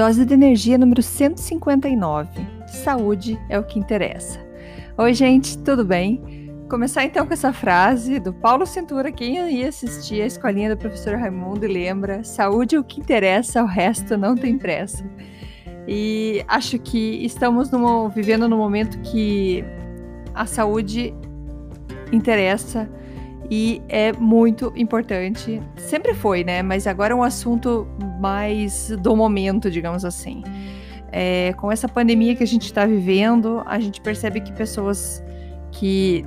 Dose de energia número 159. Saúde é o que interessa. Oi, gente, tudo bem? Começar então com essa frase do Paulo Cintura. Quem ia assistir a escolinha do professor Raimundo lembra: saúde é o que interessa, o resto não tem pressa. E acho que estamos vivendo num momento que a saúde interessa e é muito importante. Sempre foi, né? Mas agora é um assunto mais do momento, digamos assim. É, com essa pandemia que a gente está vivendo, a gente percebe que pessoas que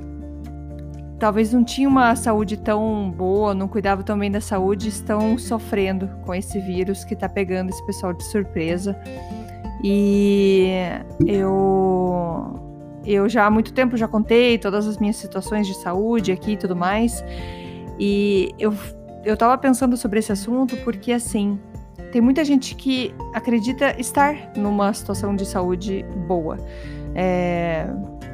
talvez não tinham uma saúde tão boa, não cuidavam tão bem da saúde, estão sofrendo com esse vírus que está pegando esse pessoal de surpresa. E eu eu já há muito tempo já contei todas as minhas situações de saúde aqui e tudo mais. E eu, eu tava pensando sobre esse assunto porque, assim, tem muita gente que acredita estar numa situação de saúde boa. É,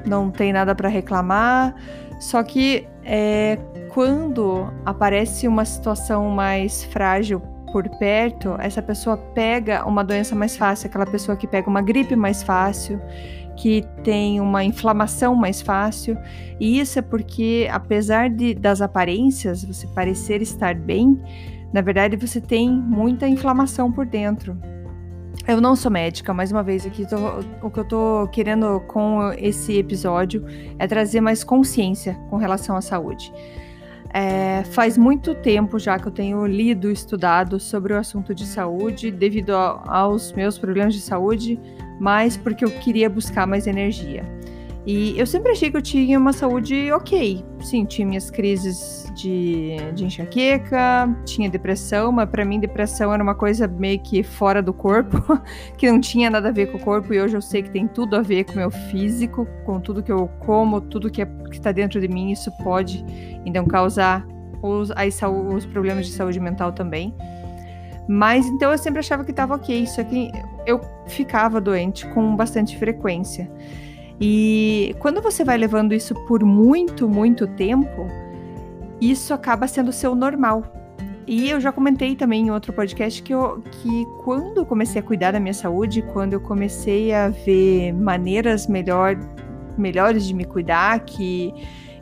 não tem nada para reclamar, só que é, quando aparece uma situação mais frágil por perto, essa pessoa pega uma doença mais fácil, aquela pessoa que pega uma gripe mais fácil, que tem uma inflamação mais fácil. E isso é porque, apesar de, das aparências, você parecer estar bem, na verdade você tem muita inflamação por dentro. Eu não sou médica, mais uma vez aqui, tô, o que eu tô querendo com esse episódio é trazer mais consciência com relação à saúde. É, faz muito tempo já que eu tenho lido estudado sobre o assunto de saúde, devido a, aos meus problemas de saúde, mas porque eu queria buscar mais energia. E eu sempre achei que eu tinha uma saúde ok. Sim, tinha minhas crises de, de enxaqueca, tinha depressão, mas para mim depressão era uma coisa meio que fora do corpo, que não tinha nada a ver com o corpo, e hoje eu sei que tem tudo a ver com o meu físico, com tudo que eu como, tudo que, é, que tá dentro de mim, isso pode então causar os, as, os problemas de saúde mental também. Mas então eu sempre achava que estava ok, só que eu ficava doente com bastante frequência. E quando você vai levando isso por muito, muito tempo, isso acaba sendo seu normal. E eu já comentei também em outro podcast que, eu, que quando eu comecei a cuidar da minha saúde, quando eu comecei a ver maneiras melhor, melhores de me cuidar, que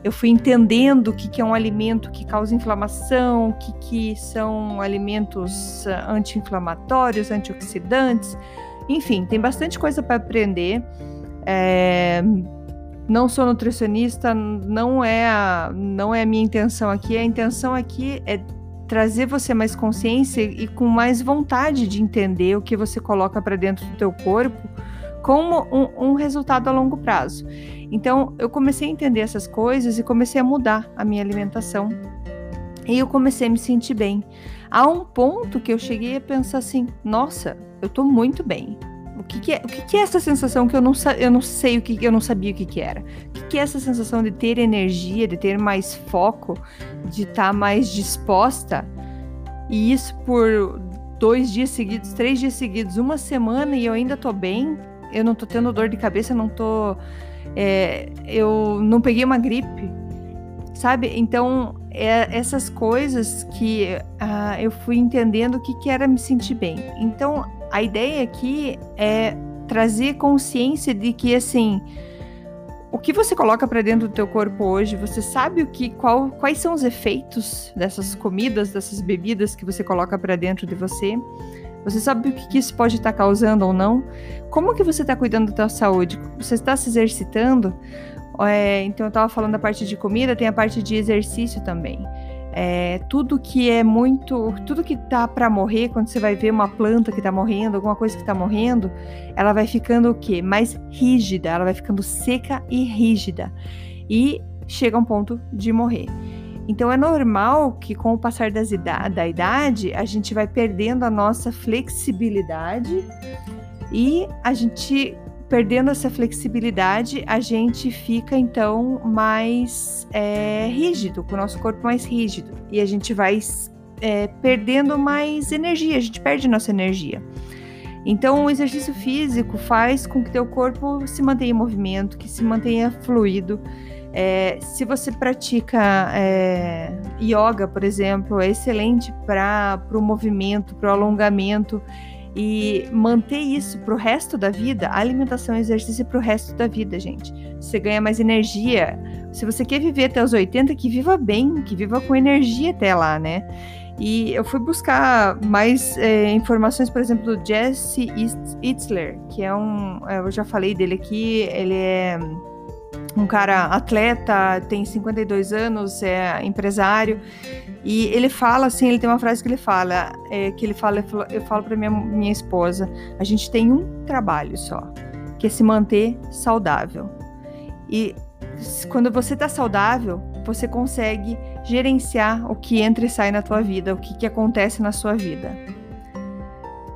eu fui entendendo o que, que é um alimento que causa inflamação, o que, que são alimentos ah, anti-inflamatórios, antioxidantes, enfim, tem bastante coisa para aprender. É, não sou nutricionista, não é a, não é a minha intenção aqui. A intenção aqui é trazer você mais consciência e com mais vontade de entender o que você coloca para dentro do teu corpo como um, um, resultado a longo prazo. Então, eu comecei a entender essas coisas e comecei a mudar a minha alimentação. E eu comecei a me sentir bem. A um ponto que eu cheguei a pensar assim: nossa, eu tô muito bem. O que, que é, o que, que, é essa sensação que eu não, eu não sei o que eu não sabia o que, que era? O que, que é essa sensação de ter energia, de ter mais foco, de estar tá mais disposta? E isso por dois dias seguidos, três dias seguidos, uma semana e eu ainda tô bem. Eu não tô tendo dor de cabeça, não tô é, eu não peguei uma gripe, sabe? Então, é, essas coisas que uh, eu fui entendendo o que, que era me sentir bem. Então, a ideia aqui é trazer consciência de que, assim, o que você coloca para dentro do teu corpo hoje, você sabe o que, qual, quais são os efeitos dessas comidas, dessas bebidas que você coloca para dentro de você? Você sabe o que isso pode estar causando ou não? Como que você está cuidando da sua saúde? Você está se exercitando? É, então eu estava falando da parte de comida, tem a parte de exercício também. É, tudo que é muito, tudo que tá para morrer, quando você vai ver uma planta que tá morrendo, alguma coisa que tá morrendo, ela vai ficando o quê? Mais rígida, ela vai ficando seca e rígida. E chega a um ponto de morrer. Então é normal que com o passar idade, da idade a gente vai perdendo a nossa flexibilidade e a gente perdendo essa flexibilidade, a gente fica então mais é, rígido, com o nosso corpo mais rígido. E a gente vai é, perdendo mais energia, a gente perde nossa energia. Então, o exercício físico faz com que teu corpo se mantenha em movimento, que se mantenha fluido. É, se você pratica é, yoga, por exemplo, é excelente para o movimento, para o alongamento e manter isso para o resto da vida. Alimentação e exercício para o resto da vida, gente. Você ganha mais energia. Se você quer viver até os 80, que viva bem, que viva com energia até lá, né? E eu fui buscar mais é, informações, por exemplo, do Jesse Itzler, que é um. É, eu já falei dele aqui, ele é um cara atleta, tem 52 anos, é empresário. E ele fala assim, ele tem uma frase que ele fala, é, que ele fala, eu falo para minha, minha esposa, a gente tem um trabalho só, que é se manter saudável. E quando você está saudável, você consegue gerenciar o que entra e sai na tua vida, o que, que acontece na sua vida.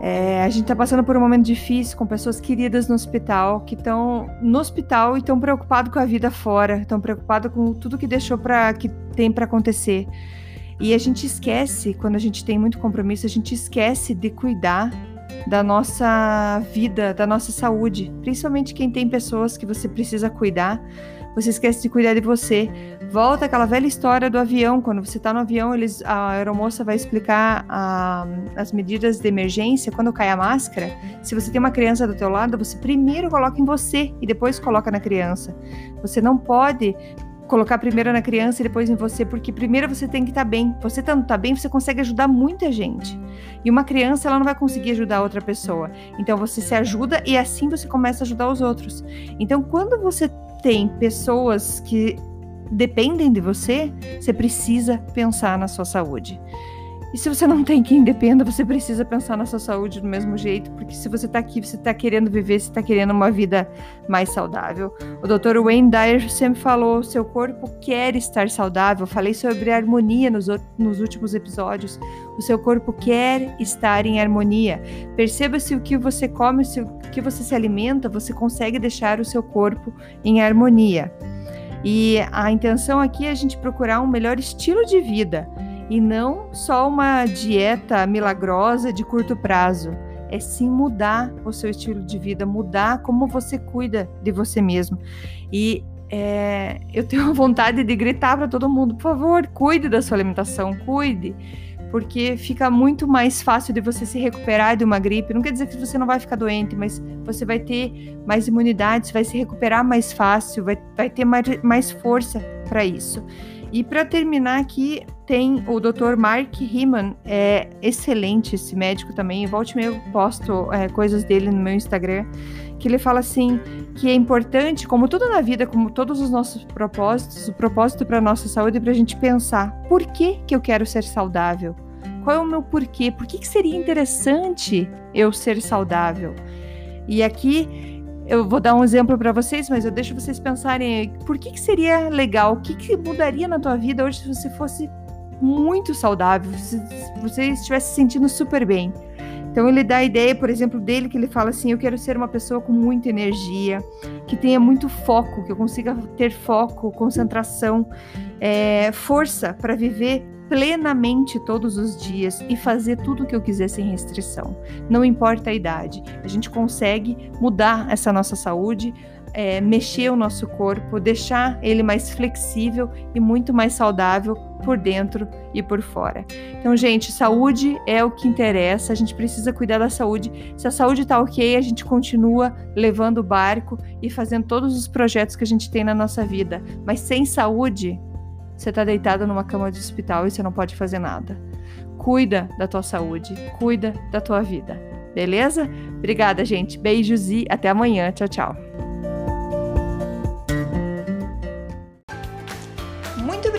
É, a gente está passando por um momento difícil com pessoas queridas no hospital, que estão no hospital e estão preocupados com a vida fora, estão preocupados com tudo que deixou para que tem para acontecer. E a gente esquece, quando a gente tem muito compromisso, a gente esquece de cuidar da nossa vida, da nossa saúde, principalmente quem tem pessoas que você precisa cuidar você esquece de cuidar de você. Volta aquela velha história do avião. Quando você está no avião, eles, a aeromoça vai explicar a, as medidas de emergência quando cai a máscara. Se você tem uma criança do teu lado, você primeiro coloca em você e depois coloca na criança. Você não pode colocar primeiro na criança e depois em você, porque primeiro você tem que estar tá bem. Você estando tá bem, você consegue ajudar muita gente. E uma criança, ela não vai conseguir ajudar outra pessoa. Então você se ajuda e assim você começa a ajudar os outros. Então quando você tem pessoas que dependem de você, você precisa pensar na sua saúde. E se você não tem quem dependa, você precisa pensar na sua saúde do mesmo jeito, porque se você está aqui, você está querendo viver, você está querendo uma vida mais saudável. O Dr. Wayne Dyer sempre falou: seu corpo quer estar saudável. Falei sobre harmonia nos, nos últimos episódios. O seu corpo quer estar em harmonia. Perceba se o que você come, se o que você se alimenta, você consegue deixar o seu corpo em harmonia. E a intenção aqui é a gente procurar um melhor estilo de vida e não só uma dieta milagrosa de curto prazo. É sim mudar o seu estilo de vida, mudar como você cuida de você mesmo. E é, eu tenho vontade de gritar para todo mundo: por favor, cuide da sua alimentação, cuide porque fica muito mais fácil de você se recuperar de uma gripe. Não quer dizer que você não vai ficar doente, mas você vai ter mais imunidade, você vai se recuperar mais fácil, vai, vai ter mais, mais força para isso. E para terminar aqui, tem o Dr. Mark Heeman, é excelente esse médico também. Volte meio posto é, coisas dele no meu Instagram, que ele fala assim que é importante, como tudo na vida, como todos os nossos propósitos, o propósito para nossa saúde é para a gente pensar por que que eu quero ser saudável, qual é o meu porquê, por que, que seria interessante eu ser saudável. E aqui eu vou dar um exemplo para vocês, mas eu deixo vocês pensarem por que, que seria legal, o que, que mudaria na tua vida hoje se você fosse muito saudável, se você estivesse se sentindo super bem. Então ele dá a ideia, por exemplo, dele que ele fala assim: eu quero ser uma pessoa com muita energia, que tenha muito foco, que eu consiga ter foco, concentração, é, força para viver plenamente todos os dias e fazer tudo o que eu quiser sem restrição. Não importa a idade, a gente consegue mudar essa nossa saúde, é, mexer o nosso corpo, deixar ele mais flexível e muito mais saudável por dentro e por fora. Então, gente, saúde é o que interessa, a gente precisa cuidar da saúde. Se a saúde tá ok, a gente continua levando o barco e fazendo todos os projetos que a gente tem na nossa vida. Mas sem saúde, você está deitado numa cama de hospital e você não pode fazer nada. Cuida da tua saúde, cuida da tua vida. Beleza? Obrigada, gente. Beijos e até amanhã. Tchau, tchau.